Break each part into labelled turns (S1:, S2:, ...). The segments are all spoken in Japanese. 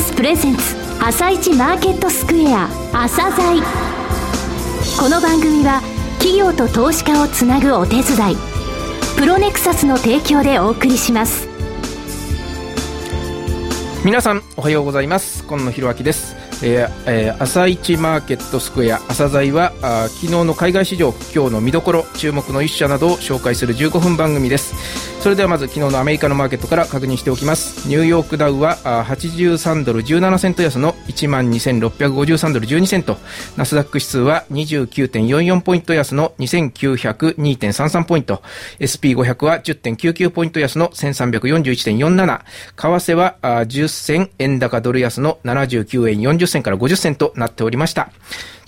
S1: スプレゼンツ朝一マーケットスクエア朝鮮。この番組は企業と投資家をつなぐお手伝いプロネクサスの提供でお送りします。
S2: 皆さんおはようございます。今野博明です。えーえー、朝一マーケットスクエア朝鮮はあ昨日の海外市場今日の見どころ注目の一社などを紹介する15分番組です。それではまず昨日のアメリカのマーケットから確認しておきます。ニューヨークダウは83ドル17セント安の1万2653ドル12セント。ナスダック指数は29.44ポイント安の2902.33ポイント。SP500 は10.99ポイント安の1341.47為替は10銭円高ドル安の79円40銭から50銭となっておりました。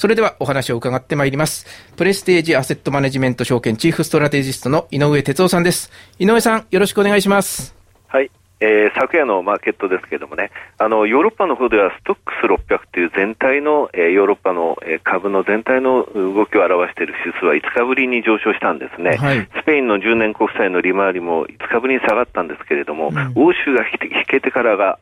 S2: それではお話を伺ってまいります。プレステージアセットマネジメント証券チーフストラテジストの井上哲夫さんです。井上さん、よろしくお願いします。
S3: はい。えー、昨夜のマーケットですけれどもね、あのヨーロッパの方ではストックス600という全体の、えー、ヨーロッパの、えー、株の全体の動きを表している指数は5日ぶりに上昇したんですね、はい、スペインの10年国債の利回りも5日ぶりに下がったんですけれども、うん、欧州が引けてからが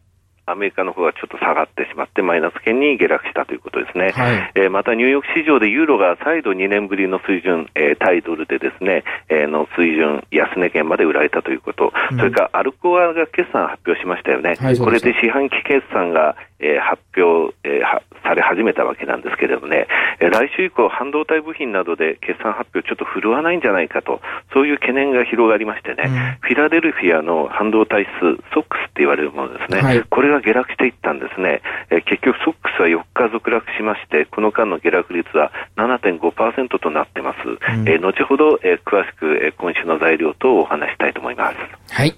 S3: アメリカの方がちょっと下がってしまって、マイナス圏に下落したということですね。はい、えー、またニューヨーク市場でユーロが再度2年ぶりの水準、えー、対ドルでですね、えー、の水準、安値圏まで売られたということ、うん、それからアルコアが決算発表しましたよね。はい、これで四半期決算が、えー、発表、えー、され始めたわけなんですけれどもね、えー、来週以降、半導体部品などで決算発表ちょっと振るわないんじゃないかと、そういう懸念が広がりましてね、うん、フィラデルフィアの半導体数、ソックス言われるものですね、はい、これが下落していったんですね、えー、結局ソックスは4日続落しまして、この間の下落率は7.5%となってます。うん、えー、後ほど、えー、詳しく、えー、今週の材料等をお話したいと思います。
S2: はい。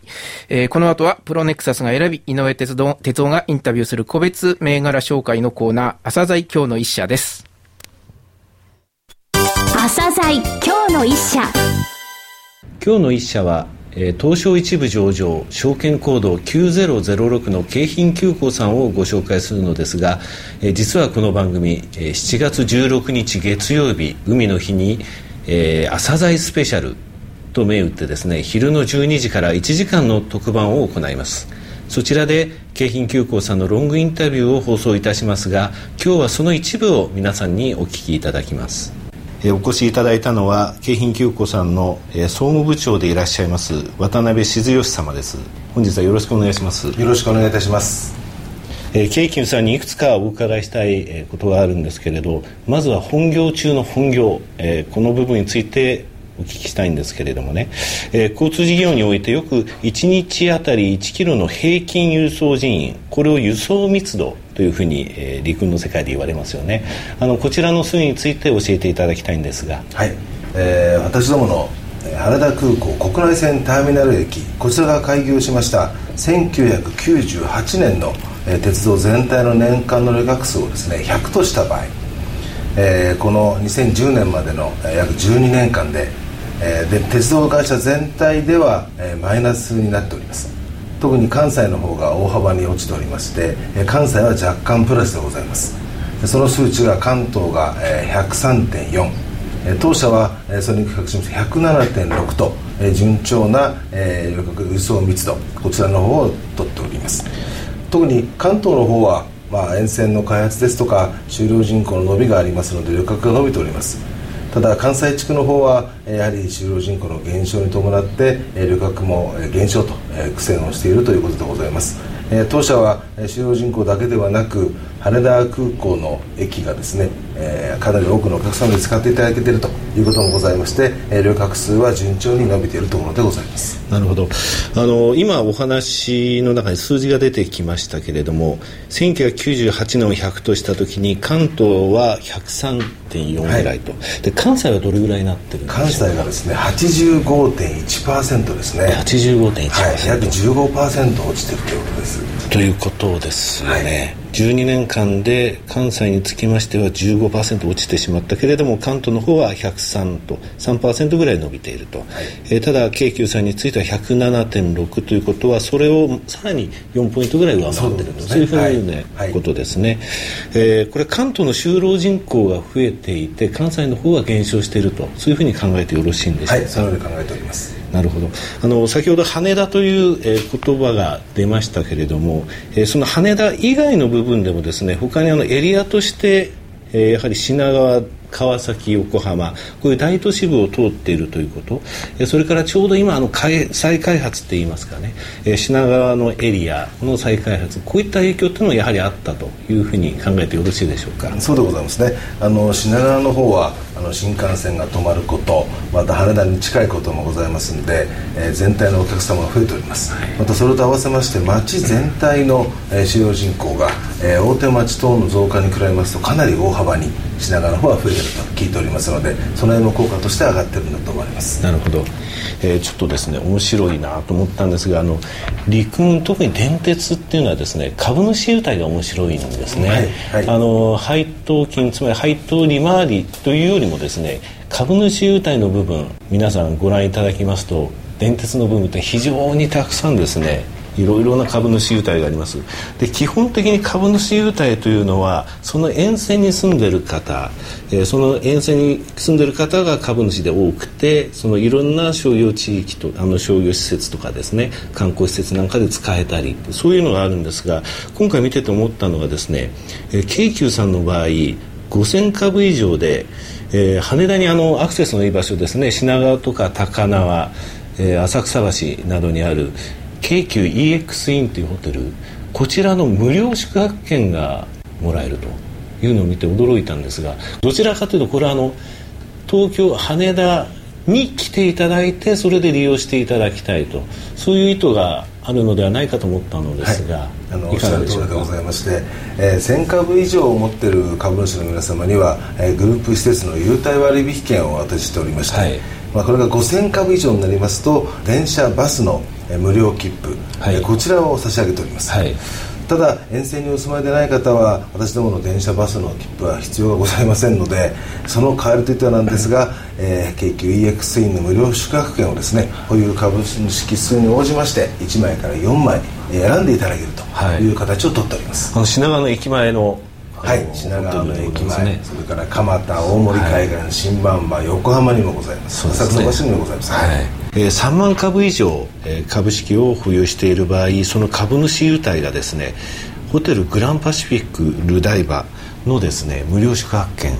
S2: えー、この後はプロネクサスが選び、井上哲夫がインタビューする個別銘柄紹介のコーナー、朝鮮今日の一社です。
S1: 朝鮮今日の一社。
S4: 今日の一社は、えー、東証一部上場証券コード9006の京浜急行さんをご紹介するのですが、えー、実はこの番組、えー、7月16日月曜日海の日に、えー、朝鮮スペシャルと銘打ってですね昼の12時から1時間の特番を行います。そちらで京浜急行さんのロングインタビューを放送いたしますが今日はその一部を皆さんにお聞きいただきます。お越しいただいたのは京浜急行さんの総務部長でいらっしゃいます渡辺静義様です。本日はよろしくお願いします。
S5: よろしくお願いいたします。
S4: えー、京急さんにいくつかお伺いしたいことがあるんですけれどまずは本業中の本業、えー、この部分についてお聞きしたいんですけれどもね、えー、交通事業においてよく1日あたり1キロの平均輸送人員これを輸送密度というふうに、えー、陸の世界で言われますよね。あのこちらの数について教えていただきたいんですが。
S5: はい、えー、私どもの羽田空港国内線ターミナル駅こちらが開業しました1998年の、えー、鉄道全体の年間の旅客数をですね100とした場合えー、この2010年までの、約12年間で,、えー、で鉄道会社全体では、えー、マイナスになっております。特に関西の方が大幅に落ちておりまして、えー、関西は若干プラスでございます。その数値が関東が、えー、103.4、えー、当社は、えー、それに比較しまして107.6と、えー、順調な、えー、輸送密度こちらの方を取っております。特に関東の方はまあ、沿線の開発ですとか就労人口の伸びがありますので旅客が伸びております。ただ関西地区の方はやはり就労人口の減少に伴って旅客も減少と苦戦をしているということでございます。当社は就労人口だけではなく羽田空港の駅がですね、かなり多くのお客様に使っていただけているということもございまして、旅客数は順調に伸びているところでございます。
S4: なるほど。あの今お話の中に数字が出てきましたけれども1998年を100とした時に関東は103.4ぐらいと、はい、で関西はどれぐらいになってるんで
S5: 関西がですね85.1%ですね。
S4: 85.1%、
S5: はい、約15%落ちてるということです。
S4: ということですよね、はい。12年間で関西につきましては15%落ちてしまったけれども関東の方は103と3%ぐらい伸びていると、はい、えー、ただ京急さんについては107.6ということはそれをさらに4ポイントぐらい上回っていると。そう、ね,、いうふうな、ねはい、ことですね、えー、これ関東の就労人口が増えていて関西の方は減少していると。そういうふうに考えてよろしいんでしょうか？
S5: はいそのように考えております。
S4: なるほど。あの先ほど羽田という、えー、言葉が出ましたけれども、えー、その羽田以外の部分でもですね他にあのエリアとして、えー、やはり品川川崎、横浜こういう大都市部を通っているということ。それからちょうど今あの再開発って言いますかね。品川のエリアの再開発こういった影響というのはやはりあったというふうに考えてよろしいでしょうか。
S5: そうでございますね。あの品川の方はあの新幹線が止まることまた羽田に近いこともございますので、えー、全体のお客様が増えております、はい、またそれと合わせまして町全体の、えー、使用人口が、えー、大手町等の増加に比べますとかなり大幅に品川の方は増えてると聞いておりますのでその辺の効果として上がってるんだと思います。
S4: なるほど、えー、ちょっとですね面白いなと思ったんですがあの陸運特に電鉄っていうのはですね株主優待が面白いんですね、はいはい、あの配当金つまり配当利回りというよりもですね株主優待の部分皆さんご覧いただきますと電鉄の部分って非常にたくさんですねいろいろな株主優待があります。で基本的に株主優待というのはその沿線に住んでる方、えー、その沿線に住んでる方が株主で多くてそのいろんな商業地域とあの商業施設とかですね観光施設なんかで使えたりそういうのがあるんですが今回見てて思ったのがですね、えー、京急さんの場合5000株以上で、えー、羽田にあのアクセスのいい場所ですね品川とか高輪、えー、浅草橋などにある京急 EX インというホテルこちらの無料宿泊券がもらえるというのを見て驚いたんですがどちらかというとこれはあの東京羽田に来ていただいてそれで利用していただきたいとそういう意図があるのではないかと思ったのですが、はい、
S5: あのおっしゃる通りでございまして、えー、1000株以上を持っている株主の皆様には、えー、グループ施設の優待割引券をお渡ししておりまして、はい、まあ、これが5000株以上になりますと電車バスの無料切符、はい、こちらを差し上げております、はい、ただ沿線にお住まいでない方は私どもの電車バスの切符は必要がございませんのでその代わりといってはなんですが、えー、京急 EX インの無料宿泊券をですね保有株式数に応じまして1枚から4枚選んでいただけるとい。う形をとっております、
S4: あの品川の駅前の
S5: はい。品川の駅前、ね、それから蒲田大森海岸、はい、新馬場横浜にもございます。浅草橋にもございます、はい。
S4: えー、3万株以上、えー、株式を保有している場合その株主優待がですねホテルグランパシフィックルダイバのですね無料宿泊券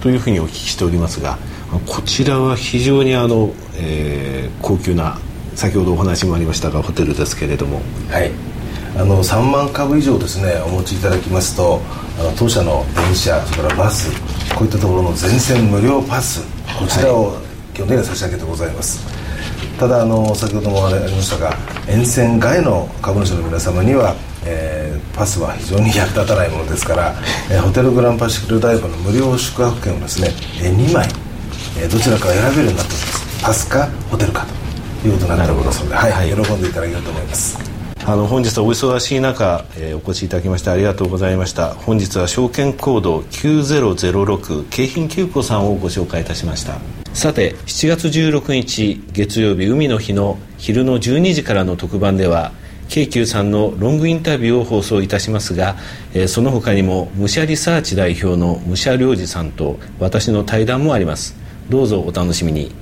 S4: というふうにお聞きしておりますがこちらは非常にあの、えー、高級な先ほどお話もありましたがホテルですけれども。
S5: はいあの3万株以上ですねお持ちいただきますとあの当社の電車それからバスこういったところの全線無料パスこちらを基本的には差し上げてございます、はいただあの先ほどもありましたが沿線外の株主の皆様には、えー、パスは非常に役立たないものですから、えー、ホテルグランパシフィルダイバーの無料宿泊券をですね、えー、2枚、えー、どちらか選べるようになっております。パスかホテルかということになっておりますので、はい、はい、喜んでいただけると思います
S4: あの本日はお忙しい中、えー、お越しいただきましてありがとうございました。本日は証券コード9006京浜急行さんをご紹介いたしました。さて7月16日月曜日海の日の昼の12時からの特番では京急さんのロングインタビューを放送いたしますが、えー、その他にも武者リサーチ代表の武者良二さんと私の対談もあります。どうぞお楽しみに。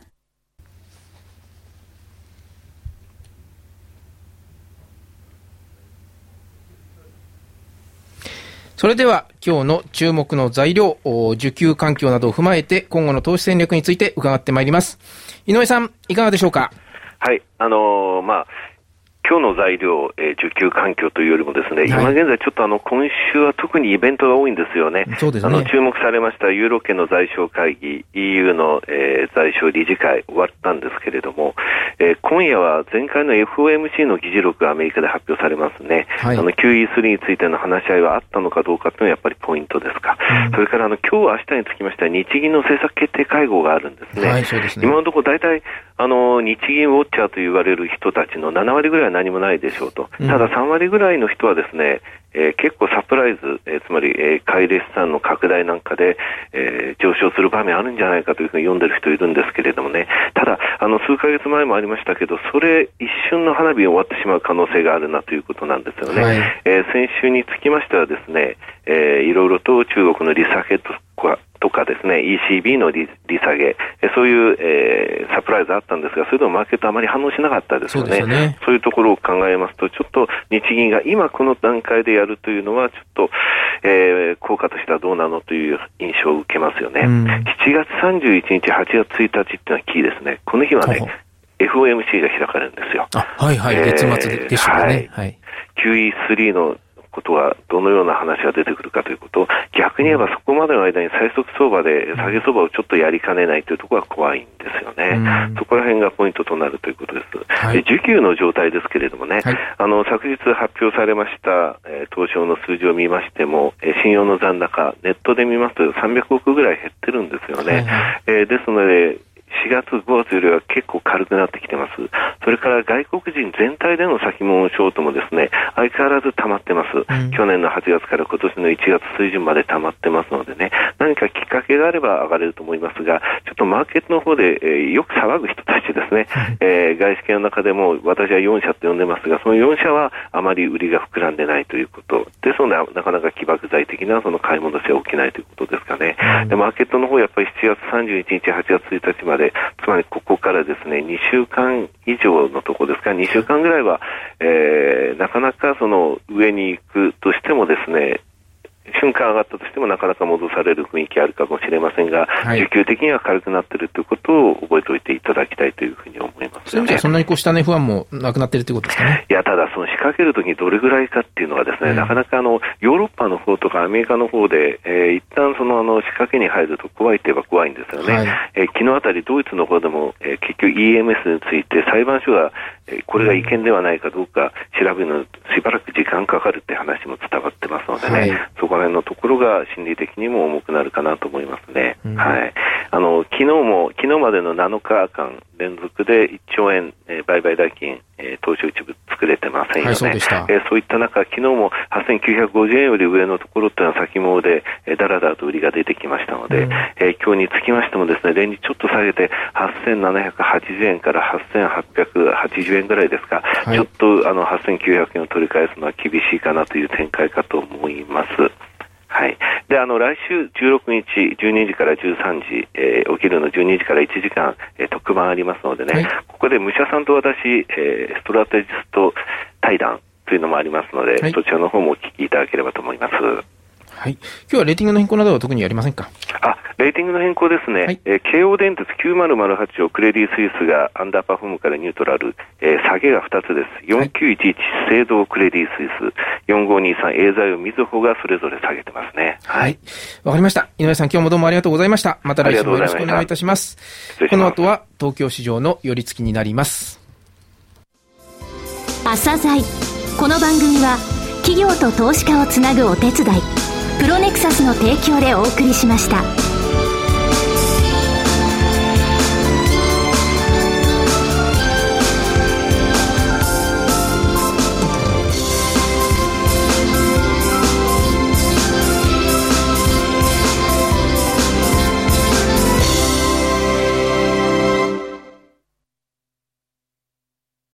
S2: それでは今日の注目の材料、受給環境などを踏まえて今後の投資戦略について伺ってまいります。井上さん、いかがでしょうか？
S3: はい、あのー、まあ、今日の材料、えー、受給環境というよりもですね、はい、今現在ちょっとあの、今週は特にイベントが多いんですよね。
S2: そうですね。
S3: あの、注目されましたユーロ圏の財商会議、EU の、えー、財商理事会終わったんですけれども、えー、今夜は前回の FOMC の議事録がアメリカで発表されますね。はい、あの、QE3 についての話し合いはあったのかどうかというのはやっぱりポイントですか。うん、それからあの、今日明日につきましては日銀の政策決定会合があるんですね。はい、そうですね。今のところ大体、あの日銀ウォッチャーと言われる人たちの7割ぐらいは何もないでしょうと、ただ3割ぐらいの人はですね、えー、結構サプライズ、えー、つまり、えー、買い入れ資産の拡大なんかで、えー、上昇する場面あるんじゃないかというふうに読んでる人いるんですけれどもね、ただ、あの数ヶ月前もありましたけど、それ一瞬の花火終わってしまう可能性があるなということなんですよね。はい、えー、先週につきましてはですね、えー、いろいろと中国の利下げとかとかですね、ECB の利利下げ、そういう、えー、サプライズあったんですが、それでもマーケットあまり反応しなかったですよね。そうねそういうところを考えますと、ちょっと日銀が今この段階でやるというのは、ちょっと、えー、効果としてはどうなのという印象を受けますよね。うん、7月31日、8月1日っていうのはキーですね。この日はね、FOMC が開かれるんですよ。
S2: はいはい、月末でしょうね。はい。
S3: QE3 のことがどのような話が出てくるかということ逆に言えばそこまでの間に最速相場で下げ相場をちょっとやりかねないというところが怖いんですよね、そこら辺がポイントとなるということです、はい、需給の状態ですけれどもね、はい、あの昨日発表されました、えー、東証の数字を見ましても、えー、信用の残高ネットで見ますと300億ぐらい減ってるんですよね、はい、えー、ですので4月、5月よりは結構軽くなってきてます。それから外国人全体での先物ショートもですね、相変わらず溜まってます。うん、去年の8月から今年の1月水準まで溜まってますのでね、何かきっかけがあれば上がれると思いますが、ちょっとマーケットの方で、えー、よく騒ぐ人たちですね、えー、外資系の中でも私は4社と呼んでますが、その4社はあまり売りが膨らんでないということ。ですので、なかなか起爆剤的なその買い戻しは起きないということですかね。うん、でマーケットの方やっぱり7月31日、8月1日までつまりここからですね2週間以上のところですか。ら2週間ぐらいは、えー、なかなかその上に行くとしてもですね瞬間上がったとしてもなかなか戻される雰囲気あるかもしれませんが、はい、需給的には軽くなっているということを覚えておいていただきたいというふうに思います、
S2: ね、そそんなにこう下値不安もなくなっているということですかね。
S3: いや、ただ、その仕掛けるときにどれぐらいかっていうのはですね、うん、なかなかあのヨーロッパの方とかアメリカの方で、えー、一旦そのあの仕掛けに入ると怖いといえば怖いんですよね。はい、えー、昨日あたりドイツの方でも、えー、結局 EMS について裁判所が、えー、これが違憲ではないかどうか調べるのしばらく時間かかるって話も伝わってますのでね、はい、そこら辺のところが心理的にも重くなるかなと思いますね。うん、はい。あの、昨日も、昨日までの7日間連続で1兆円、えー、売買代金、えー、東証一部作れてませんよね。はい、そう。えー、そういった中、昨日も8950円より上のところっていうのは先物で、えー、だらだらと売りが出てきましたので、うん、えー、今日につきましてもですね、連日ちょっと下げて8780円から8880円ぐらいですか、はい、ちょっとあの8900円を取り返すのは厳しいかなという展開かと思います。はい。で、あの、来週16日、12時から13時、えー、お昼の12時から1時間、えー、特番ありますのでね、はい、ここで武者さんと私、えー、ストラテジスト対談というのもありますので、はい、そちらの方もお聞きいただければと思います。
S2: はい。今日はレーティングの変更などは特にありませんか？
S3: あ、レーティングの変更ですね。はい、えー、京王電鉄9008をクレディ・スイスがアンダーパフォームからニュートラル、えー、下げが2つです。4911、制度クレディ・スイス、4523、エーザイオ、みずほがそれぞれ下げてますね。
S2: はい。わかりました。井上さん、今日もどうもありがとうございました。また来週もよろしくお願いいたします。ますこの後は東京市場の寄り付きになります。
S1: 朝鮮この番組は企業と投資家をつなぐお手伝いプロネクサスの提供でお送りしました。